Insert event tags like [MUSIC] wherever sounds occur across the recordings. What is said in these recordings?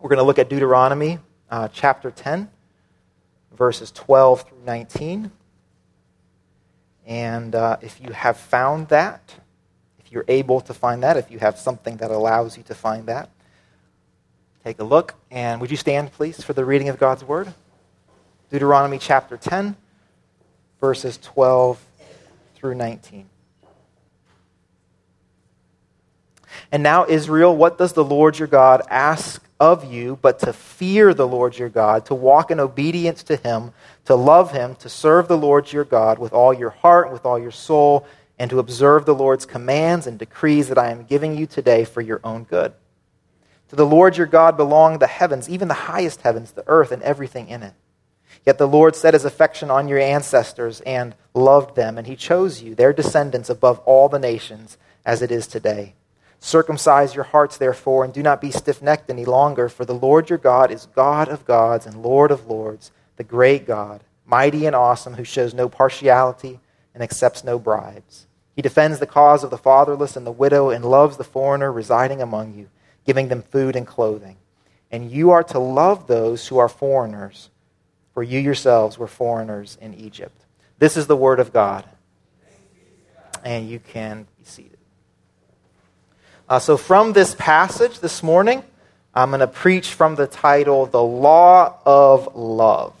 We're going to look at Deuteronomy uh, chapter 10, verses 12 through 19. And uh, if you have found that, if you're able to find that, if you have something that allows you to find that, take a look. And would you stand, please, for the reading of God's word? Deuteronomy chapter 10, verses 12 through 19. And now, Israel, what does the Lord your God ask of you but to fear the Lord your God, to walk in obedience to him, to love him, to serve the Lord your God with all your heart, with all your soul, and to observe the Lord's commands and decrees that I am giving you today for your own good. To the Lord your God belong the heavens, even the highest heavens, the earth, and everything in it. Yet the Lord set his affection on your ancestors and loved them, and he chose you, their descendants, above all the nations, as it is today. Circumcise your hearts, therefore, and do not be stiff necked any longer, for the Lord your God is God of gods and Lord of lords, the great God, mighty and awesome, who shows no partiality and accepts no bribes. He defends the cause of the fatherless and the widow and loves the foreigner residing among you, giving them food and clothing. And you are to love those who are foreigners, for you yourselves were foreigners in Egypt. This is the word of God. And you can. Uh, so, from this passage this morning, I'm going to preach from the title, The Law of Love.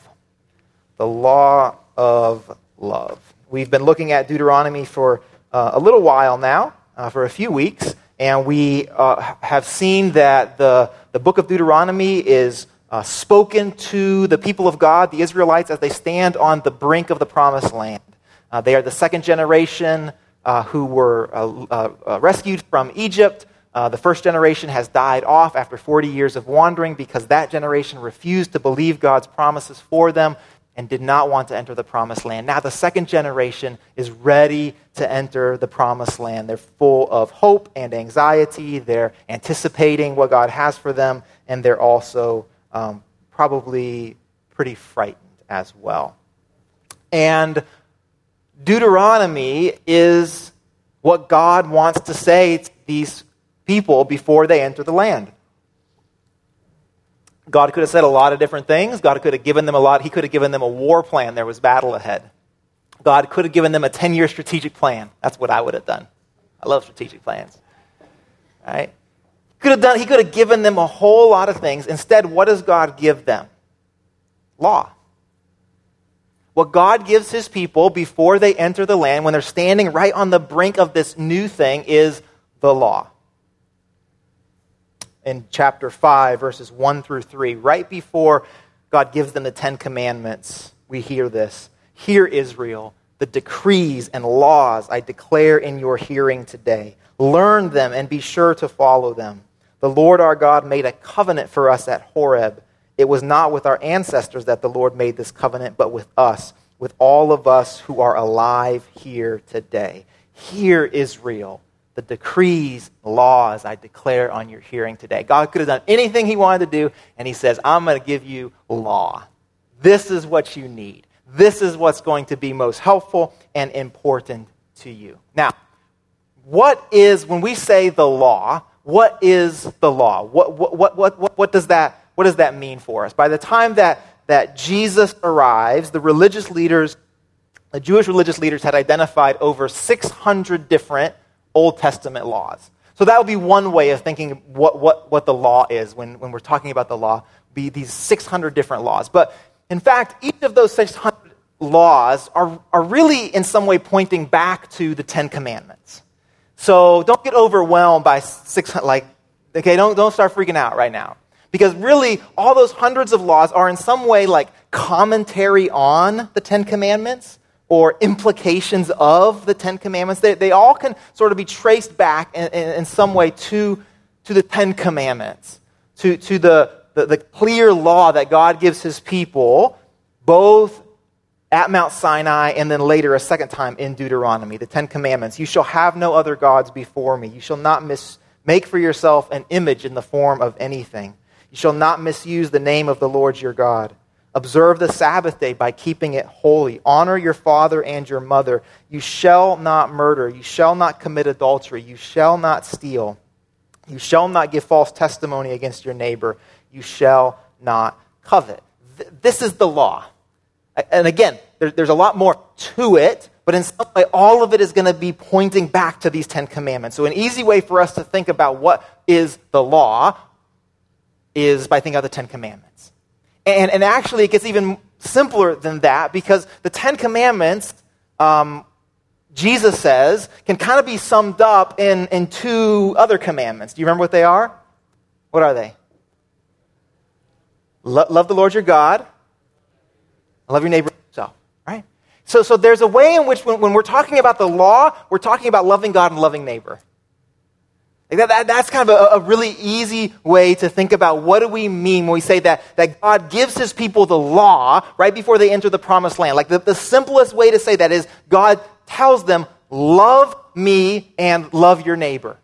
The Law of Love. We've been looking at Deuteronomy for uh, a little while now, uh, for a few weeks, and we uh, have seen that the, the book of Deuteronomy is uh, spoken to the people of God, the Israelites, as they stand on the brink of the promised land. Uh, they are the second generation uh, who were uh, uh, rescued from Egypt. Uh, the first generation has died off after 40 years of wandering because that generation refused to believe God's promises for them and did not want to enter the promised land. Now, the second generation is ready to enter the promised land. They're full of hope and anxiety. They're anticipating what God has for them, and they're also um, probably pretty frightened as well. And Deuteronomy is what God wants to say to these people before they enter the land. God could have said a lot of different things. God could have given them a lot. He could have given them a war plan. There was battle ahead. God could have given them a 10 year strategic plan. That's what I would have done. I love strategic plans. Right? Could have done, he could have given them a whole lot of things. Instead, what does God give them? Law. What God gives his people before they enter the land, when they're standing right on the brink of this new thing, is the law. In chapter 5, verses 1 through 3, right before God gives them the Ten Commandments, we hear this Hear, Israel, the decrees and laws I declare in your hearing today. Learn them and be sure to follow them. The Lord our God made a covenant for us at Horeb it was not with our ancestors that the Lord made this covenant, but with us, with all of us who are alive here today. Hear, Israel, the decrees, laws I declare on your hearing today. God could have done anything he wanted to do, and he says, I'm going to give you law. This is what you need. This is what's going to be most helpful and important to you. Now, what is, when we say the law, what is the law? What, what, what, what, what, does that what does that mean for us? By the time that, that Jesus arrives, the religious leaders, the Jewish religious leaders had identified over 600 different Old Testament laws. So that would be one way of thinking what, what, what the law is when, when we're talking about the law, be these 600 different laws. But in fact, each of those 600 laws are, are really in some way pointing back to the Ten Commandments. So don't get overwhelmed by 600, like, okay, don't, don't start freaking out right now. Because really, all those hundreds of laws are in some way like commentary on the Ten Commandments or implications of the Ten Commandments. They, they all can sort of be traced back in, in, in some way to, to the Ten Commandments, to, to the, the, the clear law that God gives his people, both at Mount Sinai and then later a second time in Deuteronomy, the Ten Commandments. You shall have no other gods before me. You shall not mis- make for yourself an image in the form of anything. You shall not misuse the name of the Lord your God. Observe the Sabbath day by keeping it holy. Honor your father and your mother. You shall not murder. You shall not commit adultery. You shall not steal. You shall not give false testimony against your neighbor. You shall not covet. This is the law. And again, there's a lot more to it, but in some way, all of it is going to be pointing back to these Ten Commandments. So, an easy way for us to think about what is the law is by thinking of the Ten Commandments. And, and actually, it gets even simpler than that because the Ten Commandments, um, Jesus says, can kind of be summed up in, in two other commandments. Do you remember what they are? What are they? Lo- love the Lord your God, love your neighbor yourself, right? So, so there's a way in which when, when we're talking about the law, we're talking about loving God and loving neighbor. Like that, that, that's kind of a, a, really easy way to think about what do we mean when we say that, that God gives his people the law right before they enter the promised land. Like the, the simplest way to say that is God tells them, love me and love your neighbor.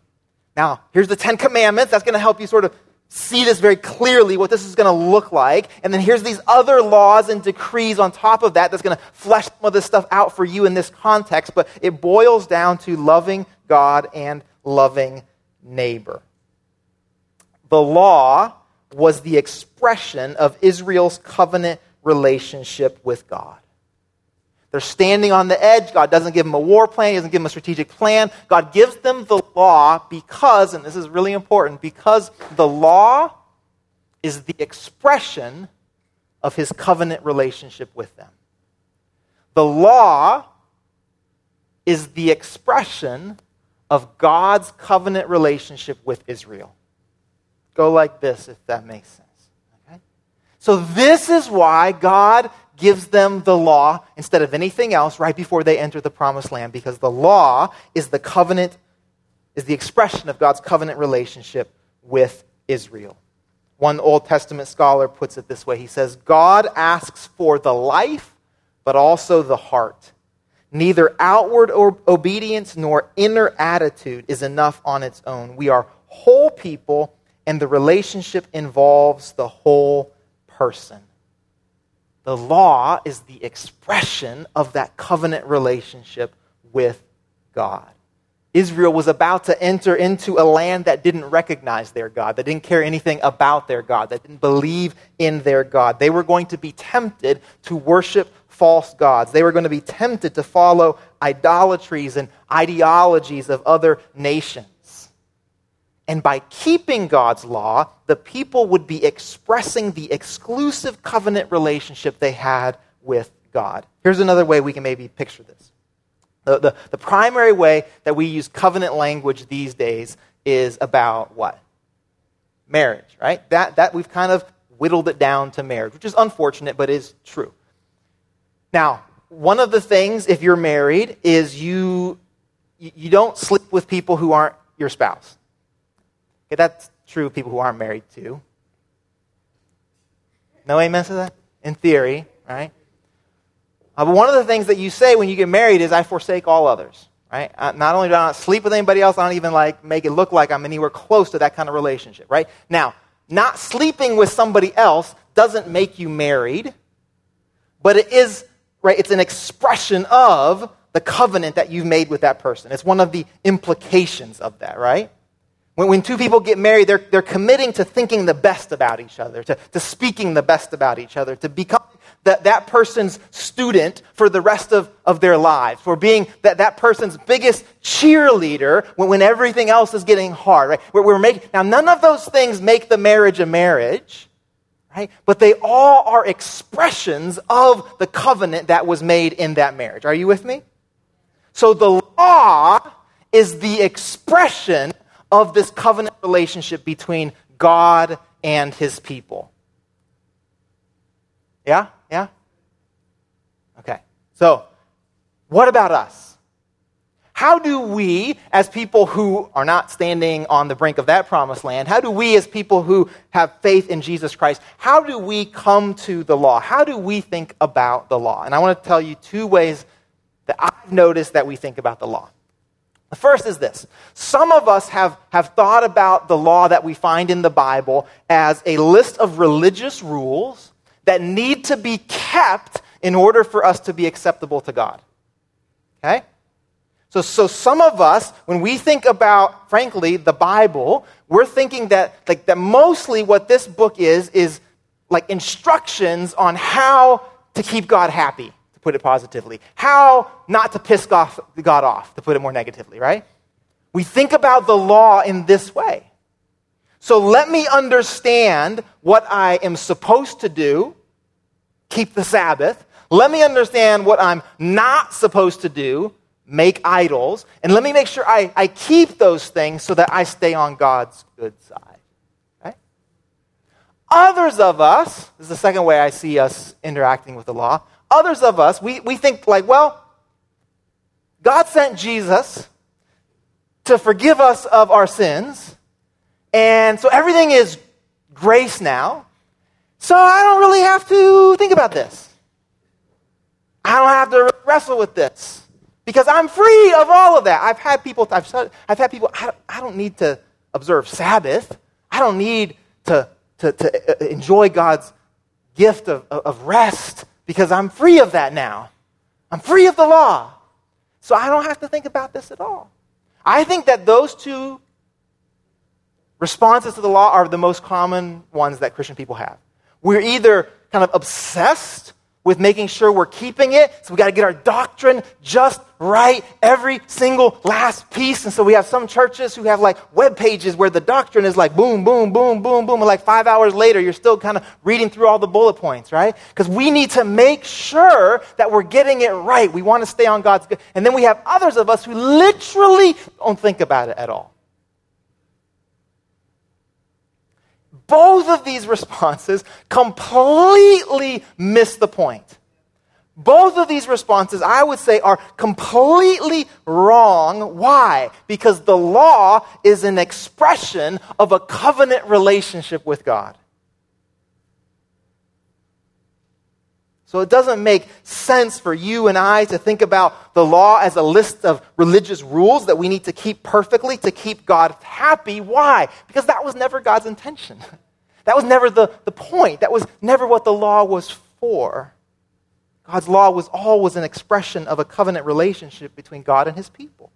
Now, here's the Ten Commandments. That's going to help you sort of see this very clearly, what this is going to look like. And then here's these other laws and decrees on top of that that's going to flesh some of this stuff out for you in this context. But it boils down to loving God and loving neighbor. The law was the expression of Israel's covenant relationship with God. They're standing on the edge. God doesn't give them a war plan, He doesn't give them a strategic plan. God gives them the law because, and this is really important, because the law is the expression of His covenant relationship with them. The law is the expression of God's covenant relationship with Israel. Go like this, if that makes sense. Okay? So, this is why God gives them the law instead of anything else right before they enter the promised land, because the law is the covenant, is the expression of God's covenant relationship with Israel. One Old Testament scholar puts it this way He says, God asks for the life, but also the heart. Neither outward obedience nor inner attitude is enough on its own. We are whole people, and the relationship involves the whole person. The law is the expression of that covenant relationship with God. Israel was about to enter into a land that didn't recognize their God, that didn't care anything about their God, that didn't believe in their God. They were going to be tempted to worship false gods. They were going to be tempted to follow idolatries and ideologies of other nations. And by keeping God's law, the people would be expressing the exclusive covenant relationship they had with God. Here's another way we can maybe picture this. The, the, the primary way that we use covenant language these days is about what? Marriage, right? That, that we've kind of whittled it down to marriage, which is unfortunate, but is true. Now, one of the things, if you're married, is you, you don't sleep with people who aren't your spouse. Okay, that's true of people who aren't married too. No amen to that? In theory, right? Uh, but one of the things that you say when you get married is, I forsake all others. Right? Uh, not only do I not sleep with anybody else, I don't even like make it look like I'm anywhere close to that kind of relationship. Right? Now, not sleeping with somebody else doesn't make you married, but it is right? It's an expression of the covenant that you've made with that person. It's one of the implications of that, right? When, when two people get married, they're, they're committing to thinking the best about each other, to, to speaking the best about each other, to become that, that person's student for the rest of, of their lives, for being that, that person's biggest cheerleader when, when everything else is getting hard, right? We're, we're making, now, none of those things make the marriage a marriage right? But they all are expressions of the covenant that was made in that marriage. Are you with me? So the law is the expression of this covenant relationship between God and his people. Yeah? Yeah? Okay. So, what about us? How do we, as people who are not standing on the brink of that promised land, how do we, as people who have faith in Jesus Christ, how do we come to the law? How do we think about the law? And I want to tell you two ways that I've noticed that we think about the law. The first is this some of us have, have thought about the law that we find in the Bible as a list of religious rules that need to be kept in order for us to be acceptable to God. Okay? So, so some of us, when we think about, frankly, the Bible, we're thinking that, like, that mostly what this book is, is like instructions on how to keep God happy, to put it positively. How not to piss off God off, to put it more negatively, right? We think about the law in this way. So let me understand what I am supposed to do, keep the Sabbath. Let me understand what I'm not supposed to do, make idols. And let me make sure I, I keep those things so that I stay on God's good side. Others of us, this is the second way I see us interacting with the law. Others of us, we, we think like, well, God sent Jesus to forgive us of our sins. And so everything is grace now. So I don't really have to think about this. I don't have to wrestle with this because I'm free of all of that. I've had people, I've, I've had people, I, I don't need to observe Sabbath. I don't need to, to, to uh, enjoy God's gift of, of rest because I'm free of that now. I'm free of the law. So I don't have to think about this at all. I think that those two responses to the law are the most common ones that Christian people have. We're either kind of obsessed with making sure we're keeping it. So we got to get our doctrine just right, every single last piece. And so we have some churches who have like web pages where the doctrine is like boom, boom, boom, boom, boom. And like five hours later, you're still kind of reading through all the bullet points, right? Because we need to make sure that we're getting it right. We want to stay on God's good. And then we have others of us who literally don't think about it at all. Both of these responses completely miss the point. Both of these responses, I would say, are completely wrong. Why? Because the law is an expression of a covenant relationship with God. So it doesn't make sense for you and I to think about the law as a list of religious rules that we need to keep perfectly to keep God happy. Why? Because that was never God's intention. [LAUGHS] That was never the, the point. That was never what the law was for. God's law was always an expression of a covenant relationship between God and his people.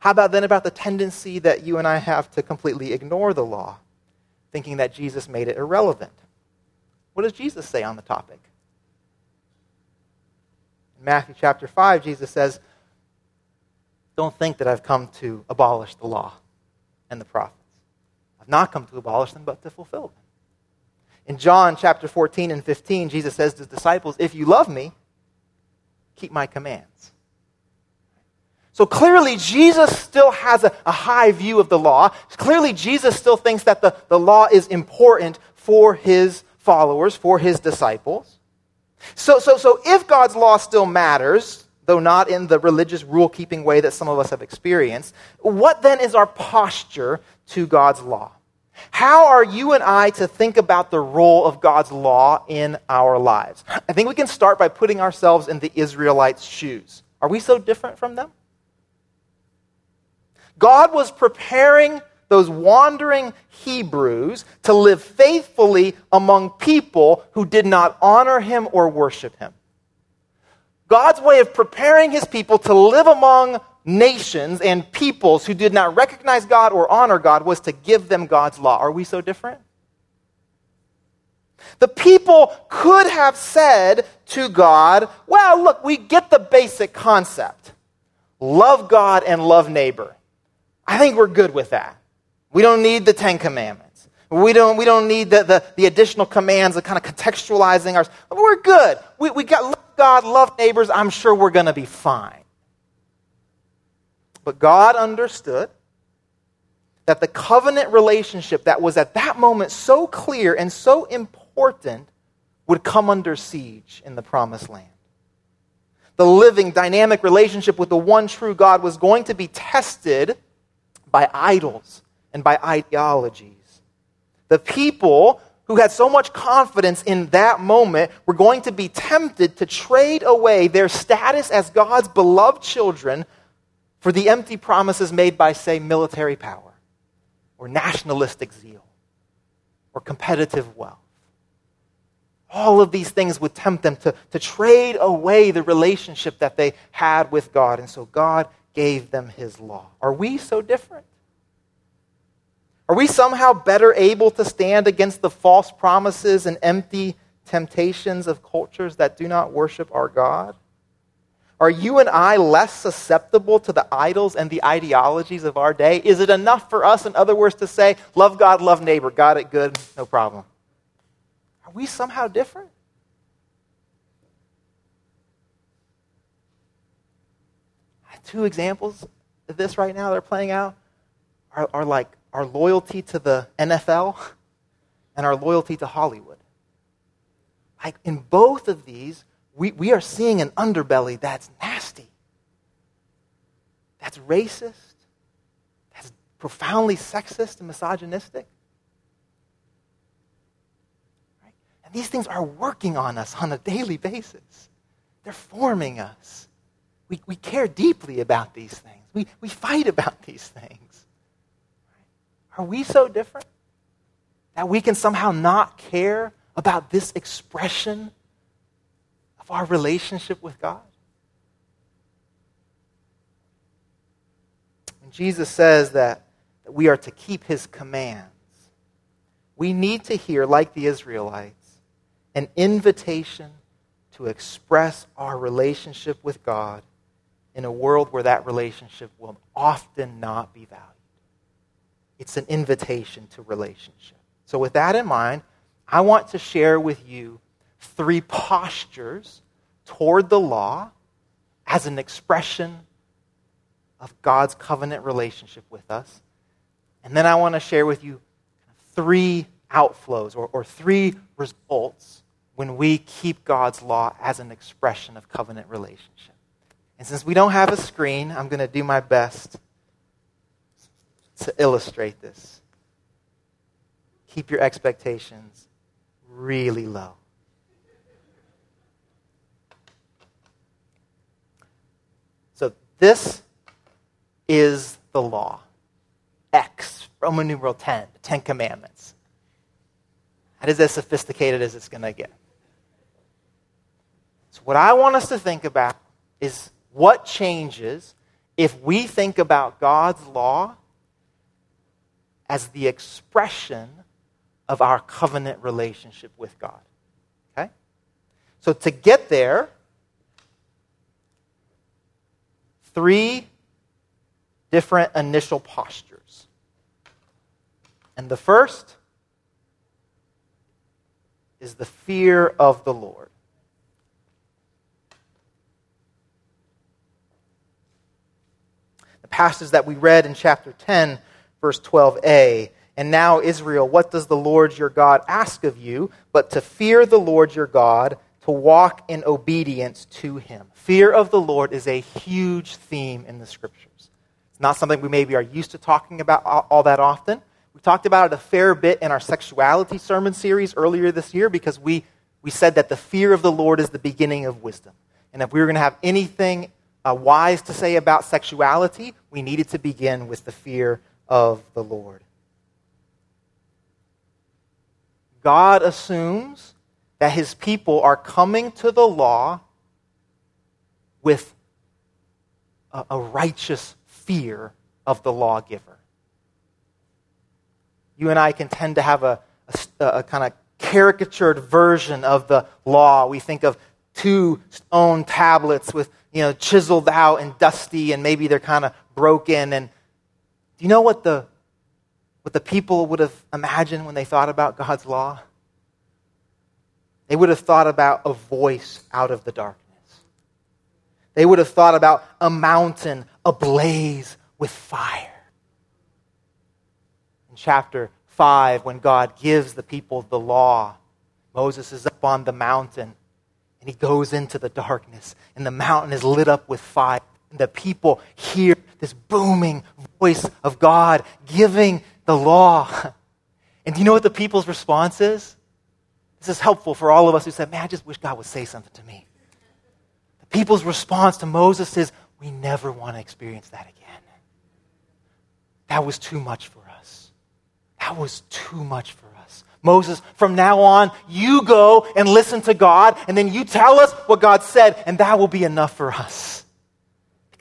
How about then about the tendency that you and I have to completely ignore the law, thinking that Jesus made it irrelevant? What does Jesus say on the topic? In Matthew chapter 5, Jesus says, Don't think that I've come to abolish the law and the prophets. I've not come to abolish them, but to fulfill them. In John chapter 14 and 15, Jesus says to his disciples, If you love me, keep my commands. So clearly, Jesus still has a, a, high view of the law. Clearly, Jesus still thinks that the, the law is important for his followers, for his disciples. So, so, so if God's law still matters, though not in the religious rule keeping way that some of us have experienced, what then is our posture to God's law? How are you and I to think about the role of God's law in our lives? I think we can start by putting ourselves in the Israelites' shoes. Are we so different from them? God was preparing those wandering Hebrews to live faithfully among people who did not honor him or worship him. God's way of preparing his people to live among nations and peoples who did not recognize God or honor God was to give them God's law. Are we so different? The people could have said to God, Well, look, we get the basic concept love God and love neighbor. I think we're good with that. We don't need the Ten Commandments. We don't, we don't need the, the, the additional commands of kind of contextualizing ours. We're good. We, we got love God, love neighbors. I'm sure we're going to be fine. But God understood that the covenant relationship that was at that moment so clear and so important would come under siege in the promised land. The living, dynamic relationship with the one true God was going to be tested by idols and by ideologies. The people who had so much confidence in that moment were going to be tempted to trade away their status as God's beloved children for the empty promises made by, say, military power or nationalistic zeal or competitive wealth. All of these things would tempt them to, to trade away the relationship that they had with God. And so God gave them his law. Are we so different? Are we somehow better able to stand against the false promises and empty temptations of cultures that do not worship our God? Are you and I less susceptible to the idols and the ideologies of our day? Is it enough for us, in other words, to say, love God, love neighbor, got it good, no problem? Are we somehow different? Two examples of this right now that are playing out are, are like our loyalty to the NFL and our loyalty to Hollywood. Like in both of these, we, we are seeing an underbelly that's nasty, that's racist, that's profoundly sexist and misogynistic. Right? And these things are working on us on a daily basis, they're forming us. We, we care deeply about these things, we, we fight about these things. Are we so different that we can somehow not care about this expression of our relationship with God? When Jesus says that, that we are to keep his commands, we need to hear, like the Israelites, an invitation to express our relationship with God in a world where that relationship will often not be valued. It's an invitation to relationship. So, with that in mind, I want to share with you three postures toward the law as an expression of God's covenant relationship with us. And then I want to share with you three outflows or, or three results when we keep God's law as an expression of covenant relationship. And since we don't have a screen, I'm going to do my best to illustrate this. Keep your expectations really low. So, this is the law. X, Roman numeral 10, the Ten Commandments. That is as sophisticated as it's going to get. So, what I want us to think about is what changes if we think about God's law as the expression of our covenant relationship with God. Okay? So to get there, three different initial postures. And the first is the fear of the Lord. The passage that we read in chapter 10 verse 12a. And now, Israel, what does the Lord your God ask of you but to fear the Lord your God, to walk in obedience to him? Fear of the Lord is a huge theme in the scriptures. It's not something we maybe are used to talking about all that often. We talked about it a fair bit in our sexuality sermon series earlier this year because we, we said that the fear of the Lord is the beginning of wisdom. And if we were going to have anything uh, wise to say about sexuality, we needed to begin with the fear of the Lord. God assumes that his people are coming to the law with a, a righteous fear of the lawgiver. You and I can tend to have a, a, a kind of caricatured version of the law. We think of two stone tablets with, you know, chiseled out and dusty, and maybe they're kind of broken, and do you know what the, what the people would have imagined when they thought about God's law? They would have thought about a voice out of the darkness. They would have thought about a mountain ablaze with fire. In chapter 5, when God gives the people the law, Moses is up on the mountain and he goes into the darkness, and the mountain is lit up with fire. The people hear this booming voice of God giving the law. [LAUGHS] And do you know what the people's response is? This is helpful for all of us who said, Man, I just wish God would say something to me. The people's response to Moses is, We never want to experience that again. That was too much for us. That was too much for us. Moses, from now on, you go and listen to God, and then you tell us what God said, and that will be enough for us.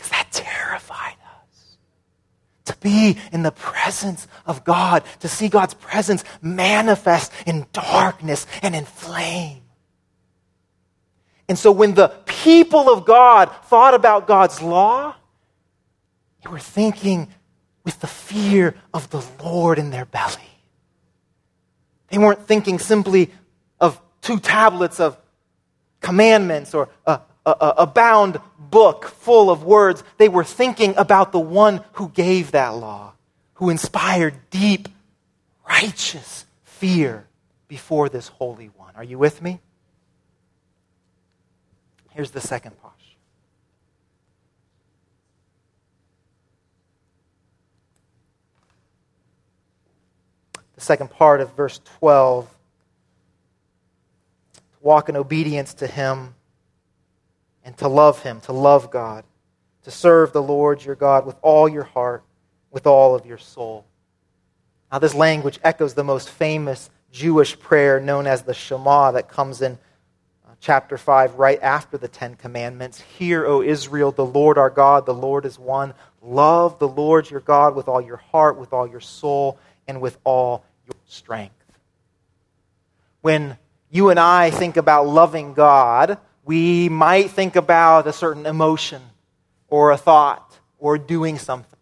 Because that terrified us. To be in the presence of God, to see God's presence manifest in darkness and in flame. And so when the people of God thought about God's law, they were thinking with the fear of the Lord in their belly. They weren't thinking simply of two tablets of commandments or a, a, a, bound book full of words. They were thinking about the one who gave that law, who inspired deep, righteous fear before this Holy One. Are you with me? Here's the second part. the second part of verse 12. To walk in obedience to Him and to love Him, to love God, to serve the Lord your God with all your heart, with all of your soul. Now, this language echoes the most famous Jewish prayer known as the Shema that comes in uh, chapter 5 right after the Ten Commandments. Hear, O Israel, the Lord our God, the Lord is one. Love the Lord your God with all your heart, with all your soul, and with all your strength. When you and I think about loving God, we might think about a certain emotion or a thought or doing something.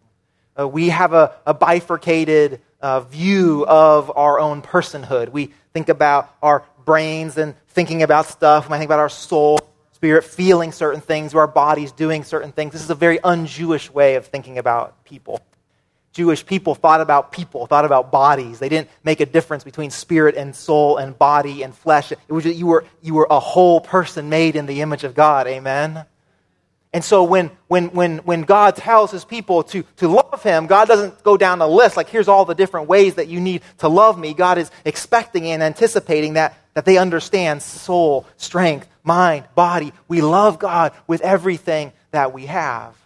Uh, we have a, a bifurcated uh, view of our own personhood. We think about our brains and thinking about stuff. We might think about our soul, spirit feeling certain things, or our bodies doing certain things. This is a very un Jewish way of thinking about people. Jewish people thought about people, thought about bodies. They didn't make a difference between spirit and soul and body and flesh. It was just, you were, you were a whole person made in the image of God. Amen? And so when, when, when, when God tells his people to, to love him, God doesn't go down a list like, here's all the different ways that you need to love me. God is expecting and anticipating that, that they understand soul, strength, mind, body. We love God with everything that we have.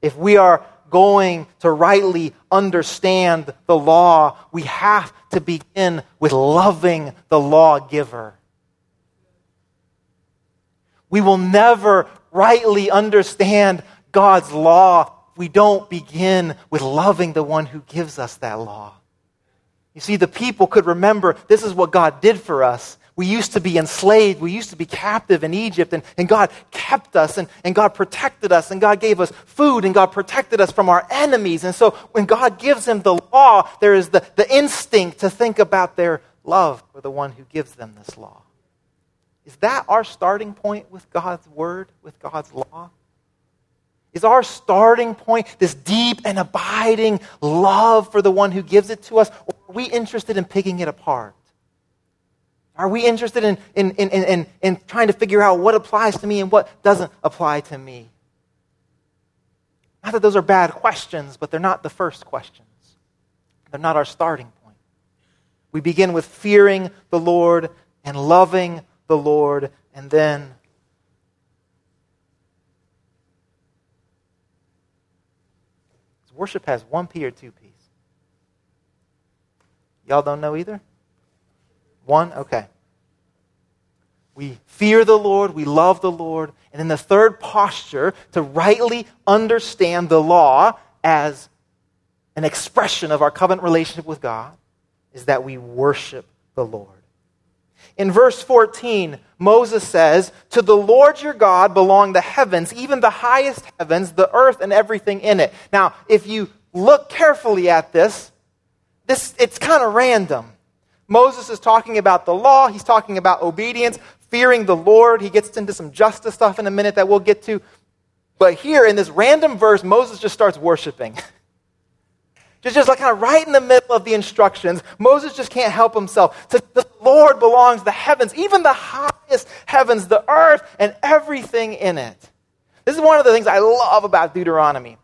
If we are going to rightly understand the law, we have to begin with loving the lawgiver. We will never rightly understand God's law if we don't begin with loving the one who gives us that law. You see, the people could remember this is what God did for us. We used to be enslaved. We used to be captive in Egypt. And, and God kept us and, and God protected us and God gave us food and God protected us from our enemies. And so when God gives them the law, there is the, the instinct to think about their love for the one who gives them this law. Is that our starting point with God's word, with God's law? Is our starting point this deep and abiding love for the one who gives it to us? Or are we interested in picking it apart? Are we interested in, in, in, in, in trying to figure out what applies to me and what doesn't apply to me? Not that those are bad questions, but they're not the first questions. They're not our starting point. We begin with fearing the Lord and loving the Lord, and then worship has one P or two P's. Y'all don't know either? One? Okay. We fear the Lord, we love the Lord. And then the third posture, to rightly understand the law as an expression of our covenant relationship with God, is that we worship the Lord. In verse 14, Moses says, To the Lord your God belong the heavens, even the highest heavens, the earth, and everything in it. Now, if you look carefully at this, this it's kind of random. Moses is talking about the law, he's talking about obedience, fearing the Lord. He gets into some justice stuff in a minute that we'll get to. But here in this random verse, Moses just starts worshiping. [LAUGHS] just, just like kind of right in the middle of the instructions, Moses just can't help himself. To the Lord belongs the heavens, even the highest heavens, the earth, and everything in it. This is one of the things I love about Deuteronomy.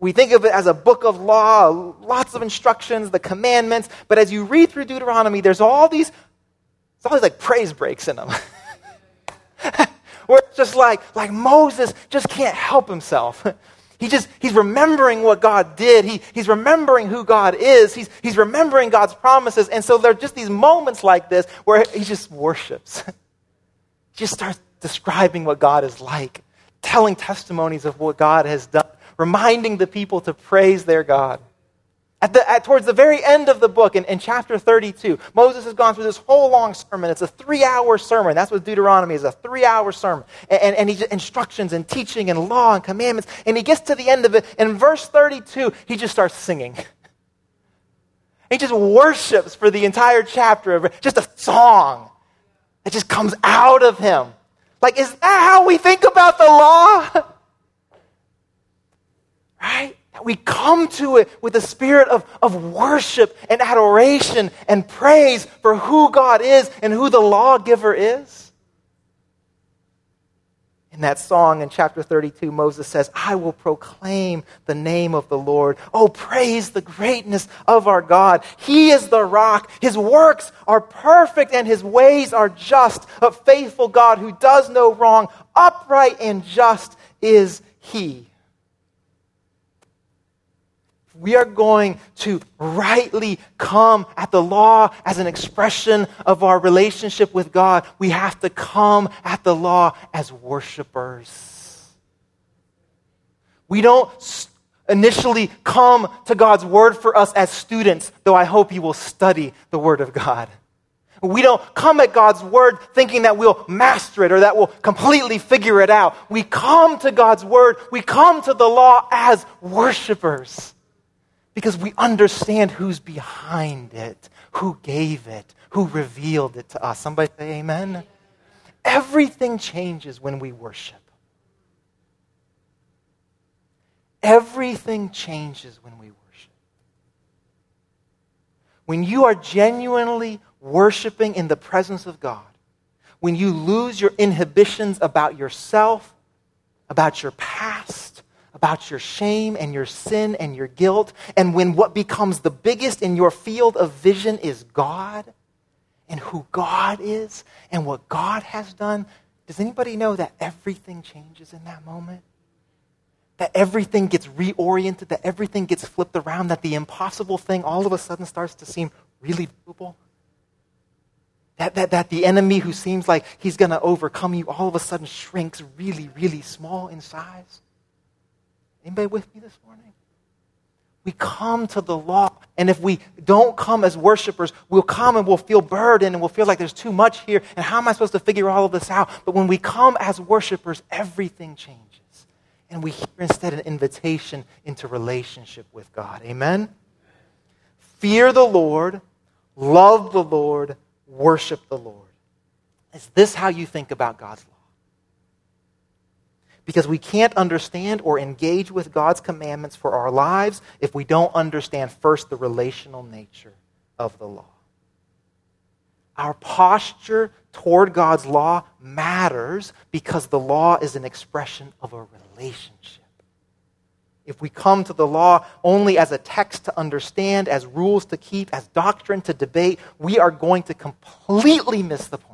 We think of it as a book of law, lots of instructions, the commandments. But as you read through Deuteronomy, there's all these, there's all these like praise breaks in them. [LAUGHS] Where it's just like, like Moses just can't help himself. [LAUGHS] He just, he's remembering what God did. He, he's remembering who God is. He's, he's remembering God's promises. And so there are just these moments like this where he just worships. [LAUGHS] just starts describing what God is like, telling testimonies of what God has done, reminding the people to praise their God. At the, at, towards the very end of the book, in, in chapter 32, Moses has gone through this whole long sermon. It's a three hour sermon. That's what Deuteronomy is a three hour sermon. And, and, and he instructions and teaching and law and commandments. And he gets to the end of it. In verse 32, he just starts singing. [LAUGHS] He just worships for the entire chapter of just a song that just comes out of him. Like, is that how we think about the law? [LAUGHS] right? we come to it with a spirit of, of worship and adoration and praise for who God is and who the lawgiver is. In that song in chapter 32, Moses says, I will proclaim the name of the Lord. Oh, praise the greatness of our God. He is the rock. His works are perfect and his ways are just. A faithful God who does no wrong, upright and just is he we are going to rightly come at the law as an expression of our relationship with God, we have to come at the law as worshipers. We don't initially come to God's word for us as students, though I hope you will study the word of God. We don't come at God's word thinking that we'll master it or that we'll completely figure it out. We come to God's word, we come to the law as worshipers because we understand who's behind it, who gave it, who revealed it to us. Somebody say amen. Everything changes when we worship. Everything changes when we worship. When you are genuinely worshiping in the presence of God, when you lose your inhibitions about yourself, about your past, about your shame and your sin and your guilt. And when what becomes the biggest in your field of vision is God and who God is and what God has done, does anybody know that everything changes in that moment? That everything gets reoriented, that everything gets flipped around, that the impossible thing all of a sudden starts to seem really doable? That, that, that the enemy who seems like he's going to overcome you all of a sudden shrinks really, really small in size? Anybody with me this morning? We come to the law, and if we don't come as worshipers, we'll come and we'll feel burdened and we'll feel like there's too much here, and how am I supposed to figure all of this out? But when we come as worshipers, everything changes. And we hear instead an invitation into relationship with God. Amen? Fear the Lord, love the Lord, worship the Lord. Is this how you think about God's law? Because we can't understand or engage with God's commandments for our lives if we don't understand first the relational nature of the law. Our posture toward God's law matters because the law is an expression of a relationship. If we come to the law only as a text to understand, as rules to keep, as doctrine to debate, we are going to completely miss the point.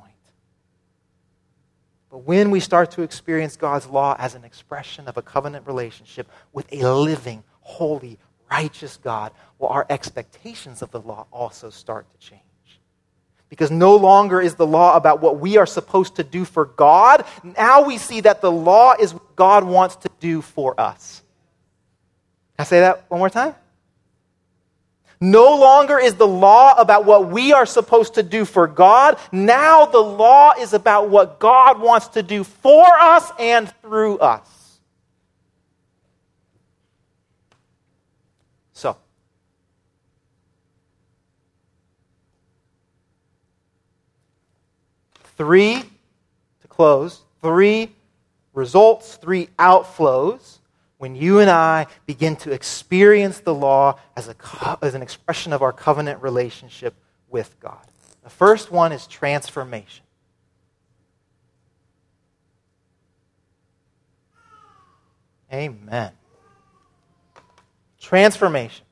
But when we start to experience God's law as an expression of a covenant relationship with a living, holy, righteous God, well, our expectations of the law also start to change. Because no longer is the law about what we are supposed to do for God. Now we see that the law is what God wants to do for us. Can I say that one more time? No longer is the law about what we are supposed to do for God. Now the law is about what God wants to do for us and through us. So, three, to close, three results, three outflows when you and I begin to experience the law as, a, as an expression of our covenant relationship with God. The first one is transformation. Amen. Transformation.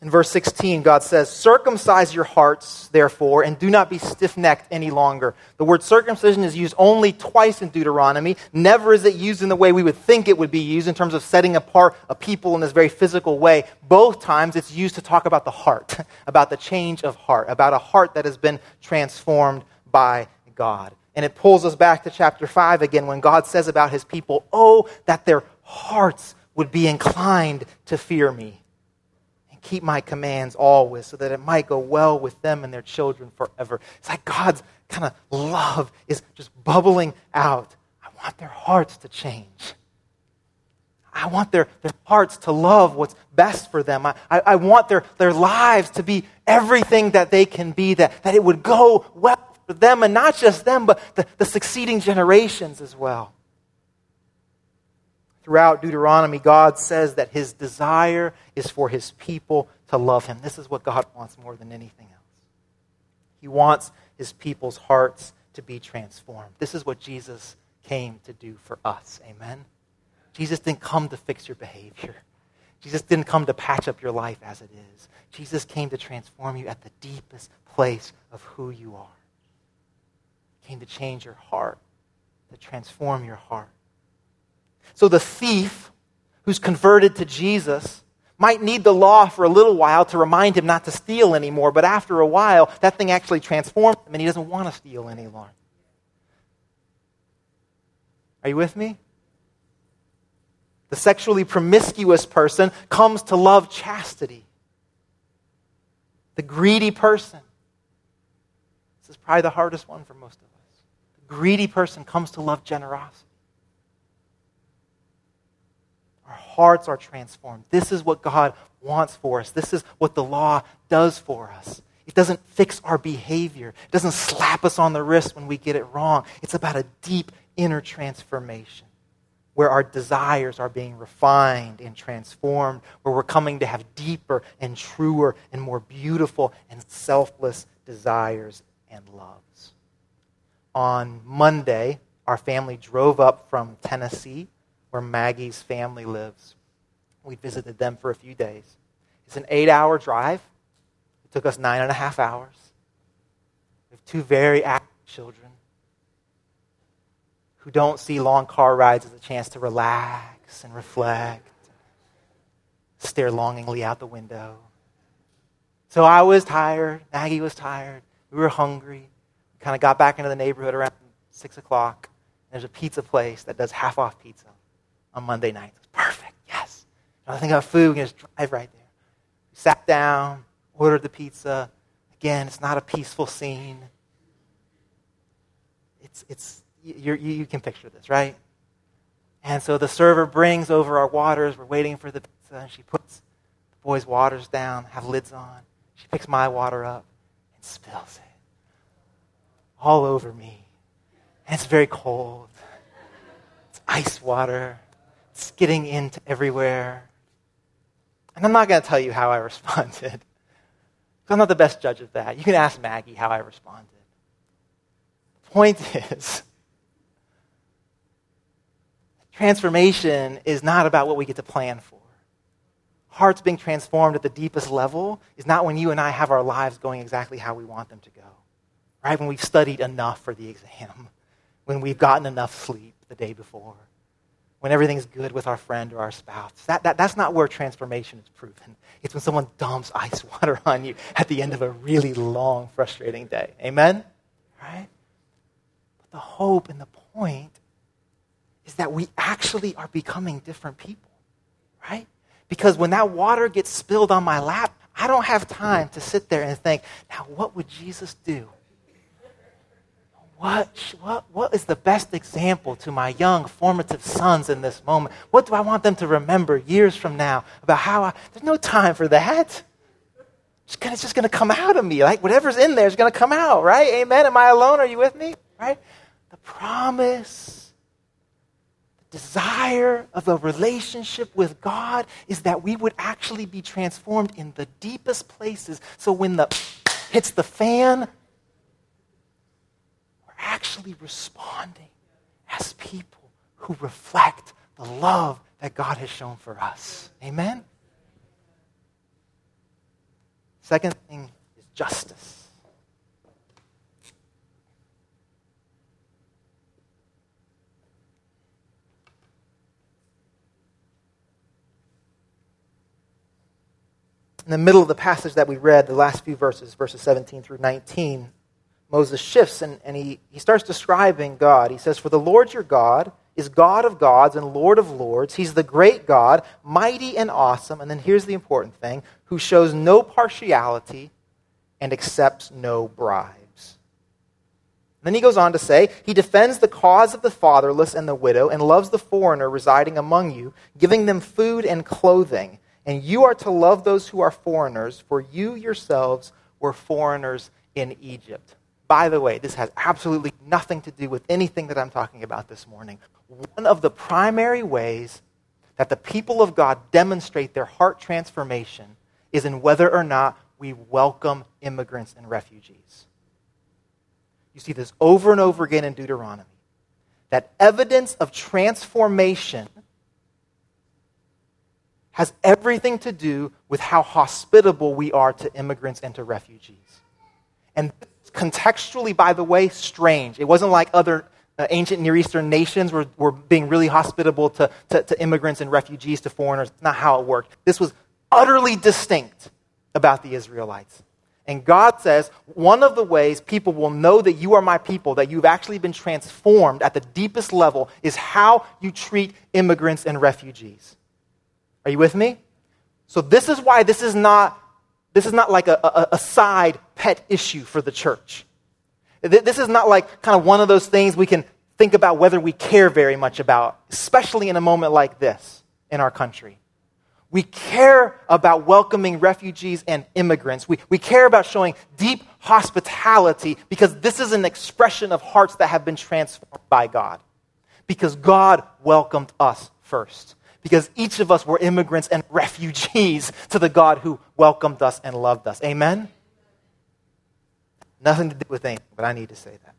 In verse 16, God says, Circumcise your hearts, therefore, and do not be stiff necked any longer. The word circumcision is used only twice in Deuteronomy. Never is it used in the way we would think it would be used in terms of setting apart a people in this very physical way. Both times it's used to talk about the heart, [LAUGHS] about the change of heart, about a heart that has been transformed by God. And it pulls us back to chapter 5 again when God says about his people, Oh, that their hearts would be inclined to fear me keep my commands always so that it might go well with them and their children forever. It's like God's kind of love is just bubbling out. I want their hearts to change. I want their, their hearts to love what's best for them. I, I, I want their, their lives to be everything that they can be, that, that it would go well for them, and not just them, but the, the succeeding generations as well. Throughout Deuteronomy, God says that his desire is for his people to love him. This is what God wants more than anything else. He wants his people's hearts to be transformed. This is what Jesus came to do for us. Amen? Jesus didn't come to fix your behavior. Jesus didn't come to patch up your life as it is. Jesus came to transform you at the deepest place of who you are. He came to change your heart, to transform your heart. So the thief who's converted to Jesus might need the law for a little while to remind him not to steal anymore, but after a while, that thing actually transforms him and he doesn't want to steal any longer. Are you with me? The sexually promiscuous person comes to love chastity. The greedy person, this is probably the hardest one for most of us. The greedy person comes to love generosity. Our hearts are transformed. This is what God wants for us. This is what the law does for us. It doesn't fix our behavior, it doesn't slap us on the wrist when we get it wrong. It's about a deep inner transformation where our desires are being refined and transformed, where we're coming to have deeper and truer and more beautiful and selfless desires and loves. On Monday, our family drove up from Tennessee where Maggie's family lives. We visited them for a few days. It's an eight hour drive. It took us nine and a half hours. We have two very active children who don't see long car rides as a chance to relax and reflect, stare longingly out the window. So I was tired. Maggie was tired. We were hungry. We kind of got back into the neighborhood around 6 o'clock. There's a pizza place that does half off pizza on Monday nights. Perfect, yes. I think about food, we can just drive right there. We sat down, ordered the pizza. Again, it's not a peaceful scene. It's, it's, you you can picture this, right? And so the server brings over our waters. We're waiting for the pizza, and she puts the boys' waters down, have lids on. She picks my water up and spills it all over me. And it's very cold. It's ice water. Getting into everywhere. And I'm not going to tell you how I [LAUGHS] responded. I'm not the best judge of that. You can ask Maggie how I responded. The point [LAUGHS] is, transformation is not about what we get to plan for. Hearts being transformed at the deepest level is not when you and I have our lives going exactly how we want them to go. Right? When we've studied enough for the exam, [LAUGHS] when we've gotten enough sleep the day before when everything's good with our friend or our spouse. That, that, that's not where transformation is proven. It's when someone dumps ice [LAUGHS] water on you at the end of a really long, frustrating day. Amen? Right? But the hope and the point is that we actually are becoming different people. Right? Because when that water gets spilled on my lap, I don't have time to sit there and think, now what would Jesus do? What, what, what is the best example to my young formative sons in this moment? What do I want them to remember years from now about how I, there's no time for that. It's, gonna, it's just going to come out of me. Like whatever's in there is going to come out, right? Amen. Am I alone? Are you with me? Right? The promise, the desire of a relationship with God is that we would actually be transformed in the deepest places. So when the hits the fan, actually responding as people who reflect the love that God has shown for us. Amen? Second thing is justice. in the middle of the passage that we read, the last few verses, verses 17 through 19, Moses shifts and, and he, he starts describing God. He says, For the Lord your God is God of gods and Lord of lords. He's the great God, mighty and awesome. And then here's the important thing who shows no partiality and accepts no bribes. Then he goes on to say, He defends the cause of the fatherless and the widow and loves the foreigner residing among you, giving them food and clothing. And you are to love those who are foreigners, for you yourselves were foreigners in Egypt. By the way, this has absolutely nothing to do with anything that I'm talking about this morning. One of the primary ways that the people of God demonstrate their heart transformation is in whether or not we welcome immigrants and refugees. You see this over and over again in Deuteronomy. That evidence of transformation has everything to do with how hospitable we are to immigrants and to refugees. And contextually, by the way, strange. It wasn't like other uh, ancient Near Eastern nations were, were being really hospitable to, to, to immigrants and refugees, to foreigners. That's not how it worked. This was utterly distinct about the Israelites. And God says, one of the ways people will know that you are my people, that you've actually been transformed at the deepest level, is how you treat immigrants and refugees. Are you with me? So this is why this is not, this is not like a, a, a side pet issue for the church. This is not like kind of one of those things we can think about whether we care very much about, especially in a moment like this in our country. We care about welcoming refugees and immigrants. We, we care about showing deep hospitality because this is an expression of hearts that have been transformed by God. Because God welcomed us first because each of us were immigrants and refugees to the God who welcomed us and loved us. Amen? Nothing to do with anything, but I need to say that.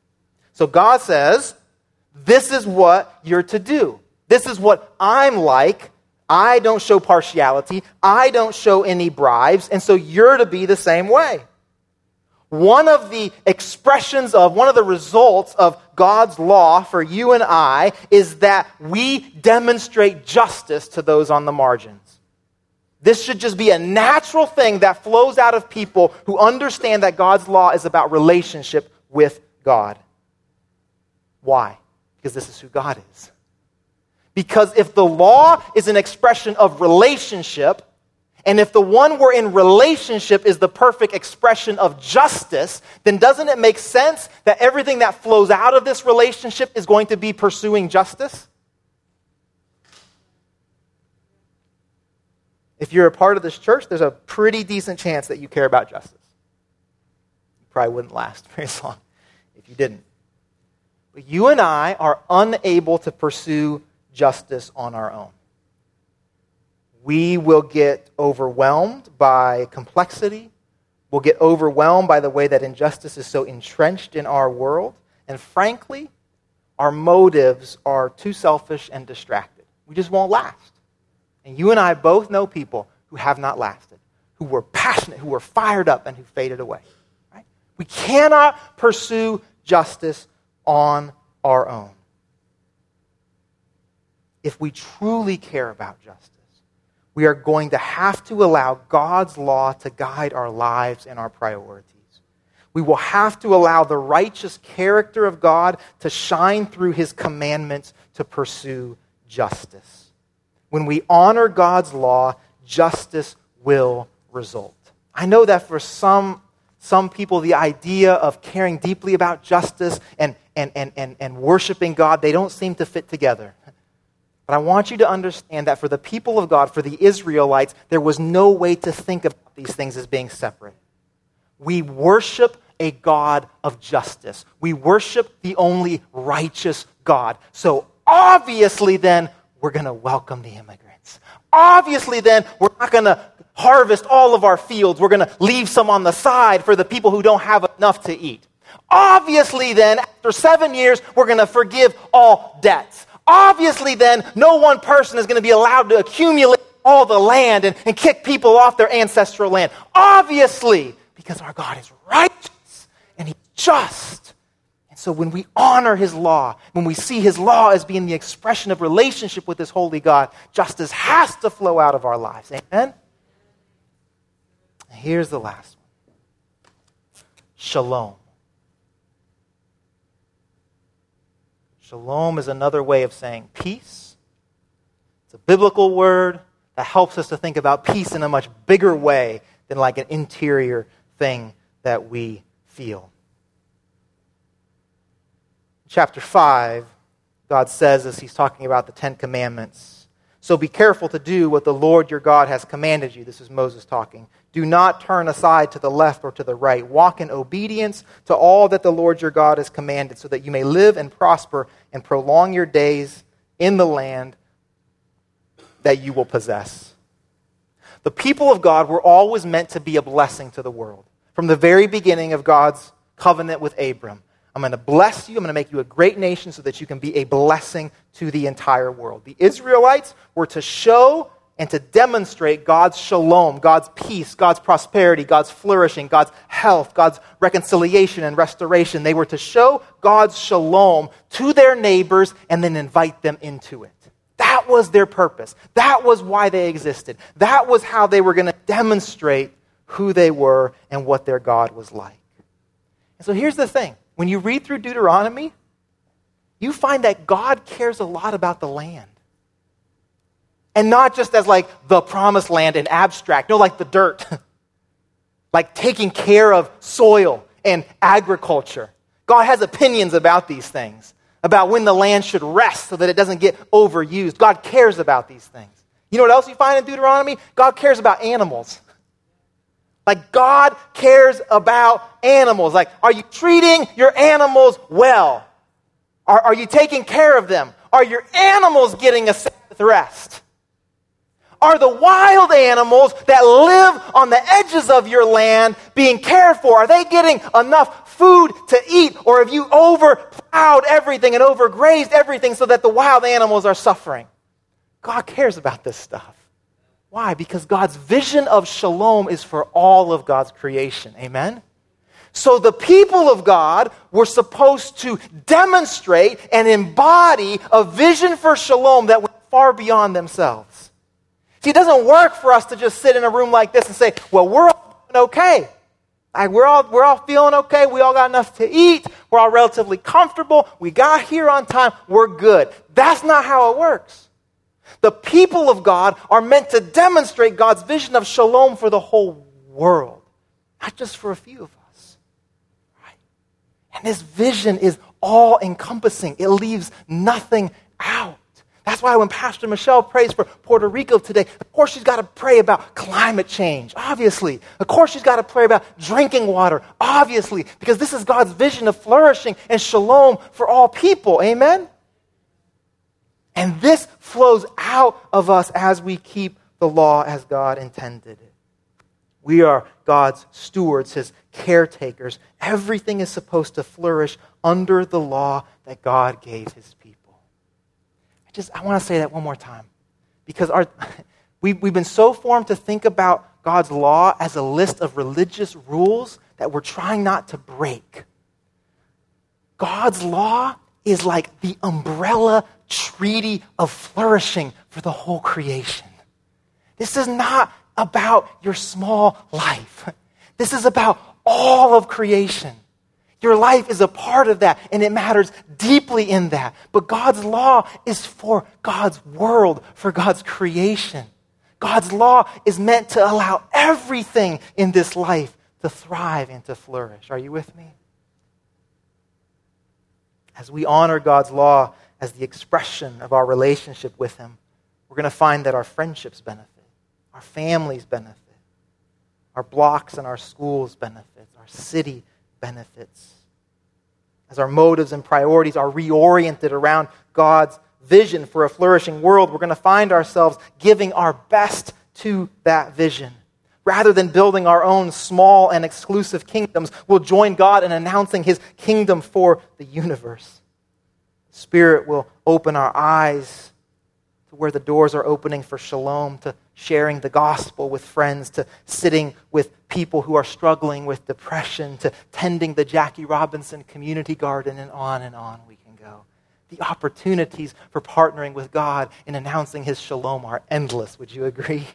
So God says, This is what you're to do. This is what I'm like. I don't show partiality. I don't show any bribes. And so you're to be the same way. One of the expressions of, one of the results of God's law for you and I is that we demonstrate justice to those on the margins. This should just be a natural thing that flows out of people who understand that God's law is about relationship with God. Why? Because this is who God is. Because if the law is an expression of relationship, and if the one we're in relationship is the perfect expression of justice, then doesn't it make sense that everything that flows out of this relationship is going to be pursuing justice? If you're a part of this church, there's a pretty decent chance that you care about justice. You probably wouldn't last [LAUGHS] very long if you didn't. But you and I are unable to pursue justice on our own we will get overwhelmed by complexity. We'll get overwhelmed by the way that injustice is so entrenched in our world. And frankly, our motives are too selfish and distracted. We just won't last. And you and I both know people who have not lasted, who were passionate, who were fired up, and who faded away. Right? We cannot pursue justice on our own. If we truly care about justice, we are going to have to allow God's law to guide our lives and our priorities. We will have to allow the righteous character of God to shine through his commandments to pursue justice. When we honor God's law, justice will result. I know that for some, some people, the idea of caring deeply about justice and, and, and, and, and worshiping God, they don't seem to fit together. But I want you to understand that for the people of God, for the Israelites, there was no way to think about these things as being separate. We worship a God of justice. We worship the only righteous God. So obviously, then, we're going to welcome the immigrants. Obviously, then, we're not going to harvest all of our fields. We're going to leave some on the side for the people who don't have enough to eat. Obviously, then, after seven years, we're going to forgive all debts. Obviously, then, no one person is going to be allowed to accumulate all the land and, and kick people off their ancestral land? Obviously, because our God is righteous and He's just. And so when we honor His law, when we see His law as being the expression of relationship with this holy God, justice has to flow out of our lives. Amen? Here's the last one Shalom. Shalom is another way of saying peace. It's a biblical word that helps us to think about peace in a much bigger way than like an interior thing that we feel. Chapter 5, God says, as he's talking about the Ten Commandments, so be careful to do what the Lord your God has commanded you. This is Moses talking. Do not turn aside to the left or to the right. Walk in obedience to all that the Lord your God has commanded, so that you may live and prosper and prolong your days in the land that you will possess. The people of God were always meant to be a blessing to the world. From the very beginning of God's covenant with Abram, I'm going to bless you. I'm going to make you a great nation so that you can be a blessing to the entire world. The Israelites were to show and to demonstrate God's shalom, God's peace, God's prosperity, God's flourishing, God's health, God's reconciliation and restoration. They were to show God's shalom to their neighbors and then invite them into it. That was their purpose. That was why they existed. That was how they were going to demonstrate who they were and what their God was like. And so here's the thing when you read through Deuteronomy, you find that God cares a lot about the land. And not just as like the promised land in abstract, no, like the dirt. [LAUGHS] like taking care of soil and agriculture. God has opinions about these things, about when the land should rest so that it doesn't get overused. God cares about these things. You know what else you find in Deuteronomy? God cares about animals. Like, God cares about animals. Like, are you treating your animals well? Are, are you taking care of them? Are your animals getting a Sabbath rest? Are the wild animals that live on the edges of your land being cared for? Are they getting enough food to eat? Or have you overplowed everything and overgrazed everything so that the wild animals are suffering? God cares about this stuff. Why? Because God's vision of shalom is for all of God's creation. Amen? So the people of God were supposed to demonstrate and embody a vision for shalom that went far beyond themselves. See, it doesn't work for us to just sit in a room like this and say, well, we're all okay. Like we're, all, we're all feeling okay. We all got enough to eat. We're all relatively comfortable. We got here on time. We're good. That's not how it works. The people of God are meant to demonstrate God's vision of shalom for the whole world, not just for a few of us. Right? And this vision is all encompassing, it leaves nothing out. That's why when Pastor Michelle prays for Puerto Rico today, of course she's got to pray about climate change, obviously. Of course she's got to pray about drinking water, obviously, because this is God's vision of flourishing and shalom for all people. Amen? And this flows out of us as we keep the law as God intended it. We are God's stewards, his caretakers. Everything is supposed to flourish under the law that God gave his people. I just I want to say that one more time. Because our, [LAUGHS] we, we've been so formed to think about God's law as a list of religious rules that we're trying not to break. God's law is like the umbrella treaty of flourishing for the whole creation. This is not about your small life. This is about all of creation. Your life is a part of that, and it matters deeply in that. But God's law is for God's world, for God's creation. God's law is meant to allow everything in this life to thrive and to flourish. Are you with me? As we honor God's law as the expression of our relationship with Him, we're going to find that our friendships benefit, our families benefit, our blocks and our schools benefit, our city benefits. As our motives and priorities are reoriented around God's vision for a flourishing world, we're going to find ourselves giving our best to that vision. Rather than building our own small and exclusive kingdoms, we'll join God in announcing his kingdom for the universe. Spirit will open our eyes to where the doors are opening for shalom, to sharing the gospel with friends to sitting with people who are struggling with depression to tending the Jackie Robinson Community Garden and on and on we can go. The opportunities for partnering with God in announcing his shalom are endless. Would you agree?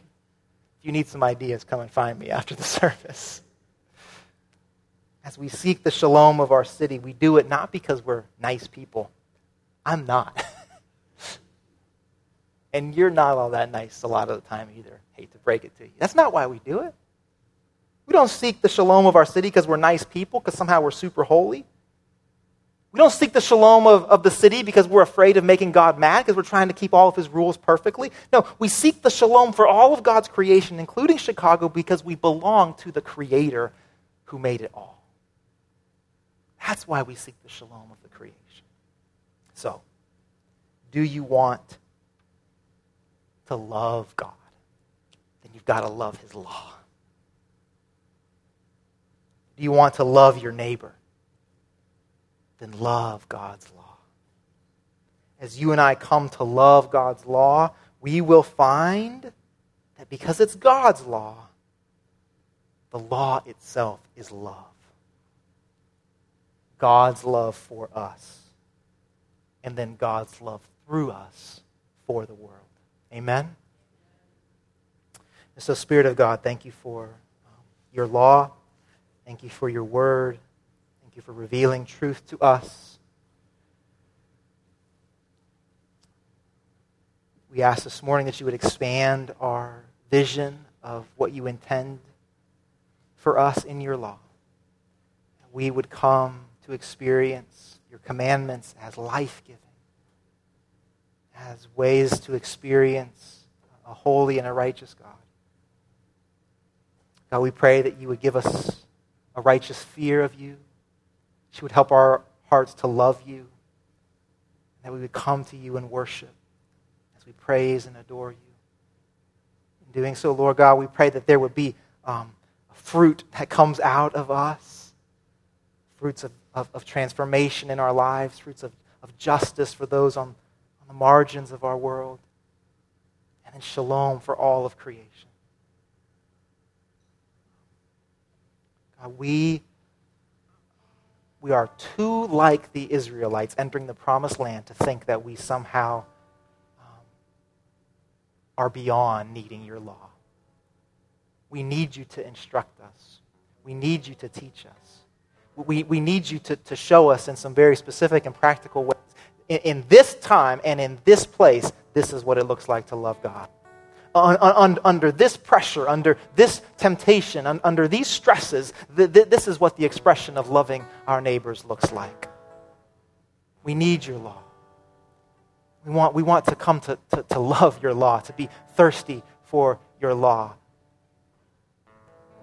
If you need some ideas, come and find me after the [LAUGHS] service. As we seek the shalom of our city, we do it not because we're nice people. I'm not. [LAUGHS] and you're not all that nice a lot of the time either. Hate to break it to you. That's not why we do it. We don't seek the shalom of our city because we're nice people, because somehow we're super holy. We don't seek the shalom of, of the city because we're afraid of making God mad, because we're trying to keep all of his rules perfectly. No, we seek the shalom for all of God's creation, including Chicago, because we belong to the Creator who made it all. That's why we seek the shalom of the creation. So, do you want to love God? Then you've got to love his law. Do you want to love your neighbor? Then love God's law. As you and I come to love God's law, we will find that because it's God's law, the law itself is love. God's love for us, and then God's love through us for the world. Amen? And so, Spirit of God, thank you for um, your law. Thank you for your word. Thank you for revealing truth to us. We ask this morning that you would expand our vision of what you intend for us in your law. We would come to experience your commandments as life giving, as ways to experience a holy and a righteous God. God, we pray that you would give us a righteous fear of you. She would help our hearts to love you. That we would come to you and worship as we praise and adore you. In doing so, Lord God, we pray that there would be um, fruit that comes out of us fruits of, of, of, transformation in our lives, fruits of, of justice for those on, on the margins of our world, and in shalom for all of creation. we, we are too like the Israelites entering the promised land to think that we somehow um, are beyond needing your law. We need you to instruct us, we need you to teach us. We, we need you to, to show us in some very specific and practical ways. In, in this time and in this place, this is what it looks like to love God on, on, under this pressure, under this temptation, un, under these stresses, th- th- this is what the expression of loving our neighbors looks like. We need your law. We want, we want to come to, to, to love your law, to be thirsty for your law.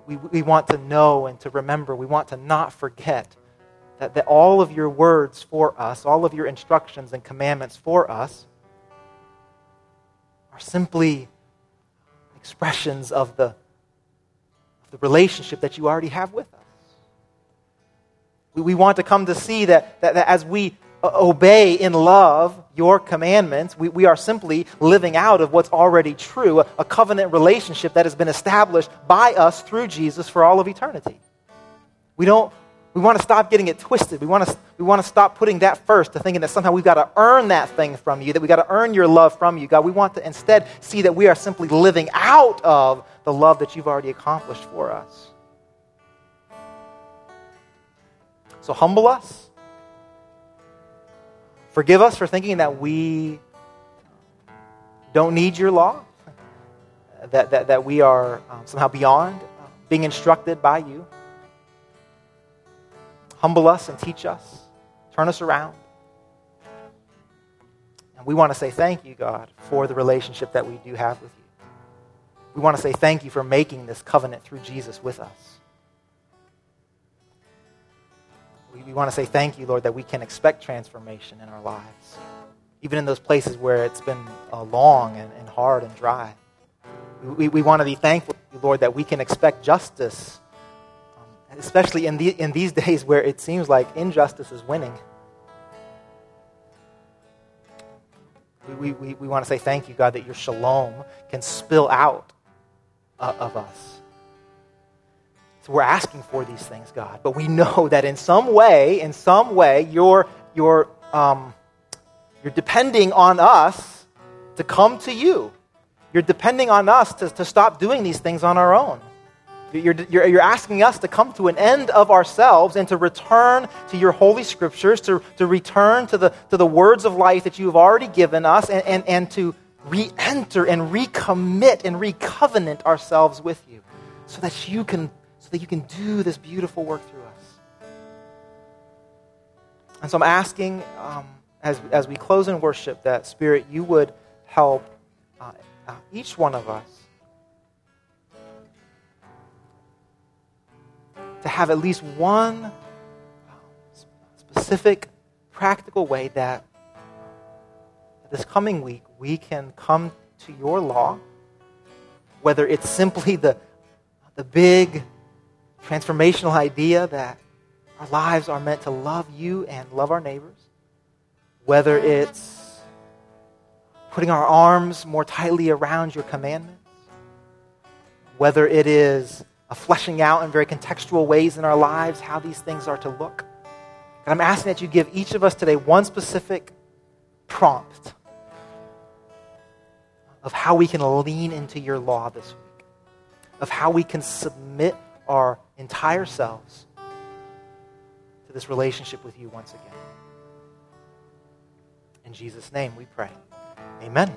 We, we want to know and to remember. We want to not forget that, that all of your words for us, all of your instructions and commandments for us, are simply expressions of the, of the relationship that you already have with us. We, we want to come to see that, that, that as we obey in love your commandments, we, we are simply living out of what's already true, a, a covenant relationship that has been established by us through Jesus for all of eternity. We don't we want to stop getting it twisted. We want to, we want to stop putting that first to thinking that somehow we've got to earn that thing from you, that we've got to earn your love from you, God. We want to instead see that we are simply living out of the love that you've already accomplished for us. So humble us. Forgive us for thinking that we don't need your law, that, that, that we are um, somehow beyond uh, being instructed by you humble us and teach us, turn us around. And we want to say thank you, God, for the relationship that we do have with you. We want to say thank you for making this covenant through Jesus with us. We, want to say thank you, Lord, that we can expect transformation in our lives, even in those places where it's been uh, long and, and hard and dry. We, we want to be thankful, Lord, that we can expect justice especially in, the, in these [LAUGHS] days where it seems like injustice is winning. We, we, we want to say thank you, God, that your shalom can spill out uh, of us. So we're asking for these things, God, but we know [LAUGHS] that in some way, in some way, you're, you're, um, you're depending on us to come to you. You're depending on us to, to stop doing these things on our own. You're, you're, you're, asking us to come to an end of ourselves and to return to your holy scriptures, to, to return to the, to the words of life that you have already given us, and, and, and to re enter and recommit and recovenant ourselves with you so that you can that you can do this beautiful work through us. And so I'm asking um, as, as we close in worship that, Spirit, you would help uh, uh, each one of us to have at least one um, specific, practical way that this coming week we can come to your law, whether it's simply the, the big transformational idea that our lives are meant to love you and love our neighbors, whether it's putting our arms more tightly around your commandments, whether it is a fleshing out in very contextual ways in our lives how these things are to look. And I'm asking that you give each of us today one specific prompt of how we can lean into your law this week, of how we can submit our entire selves to this relationship with you once again. In Jesus' name we pray. Amen.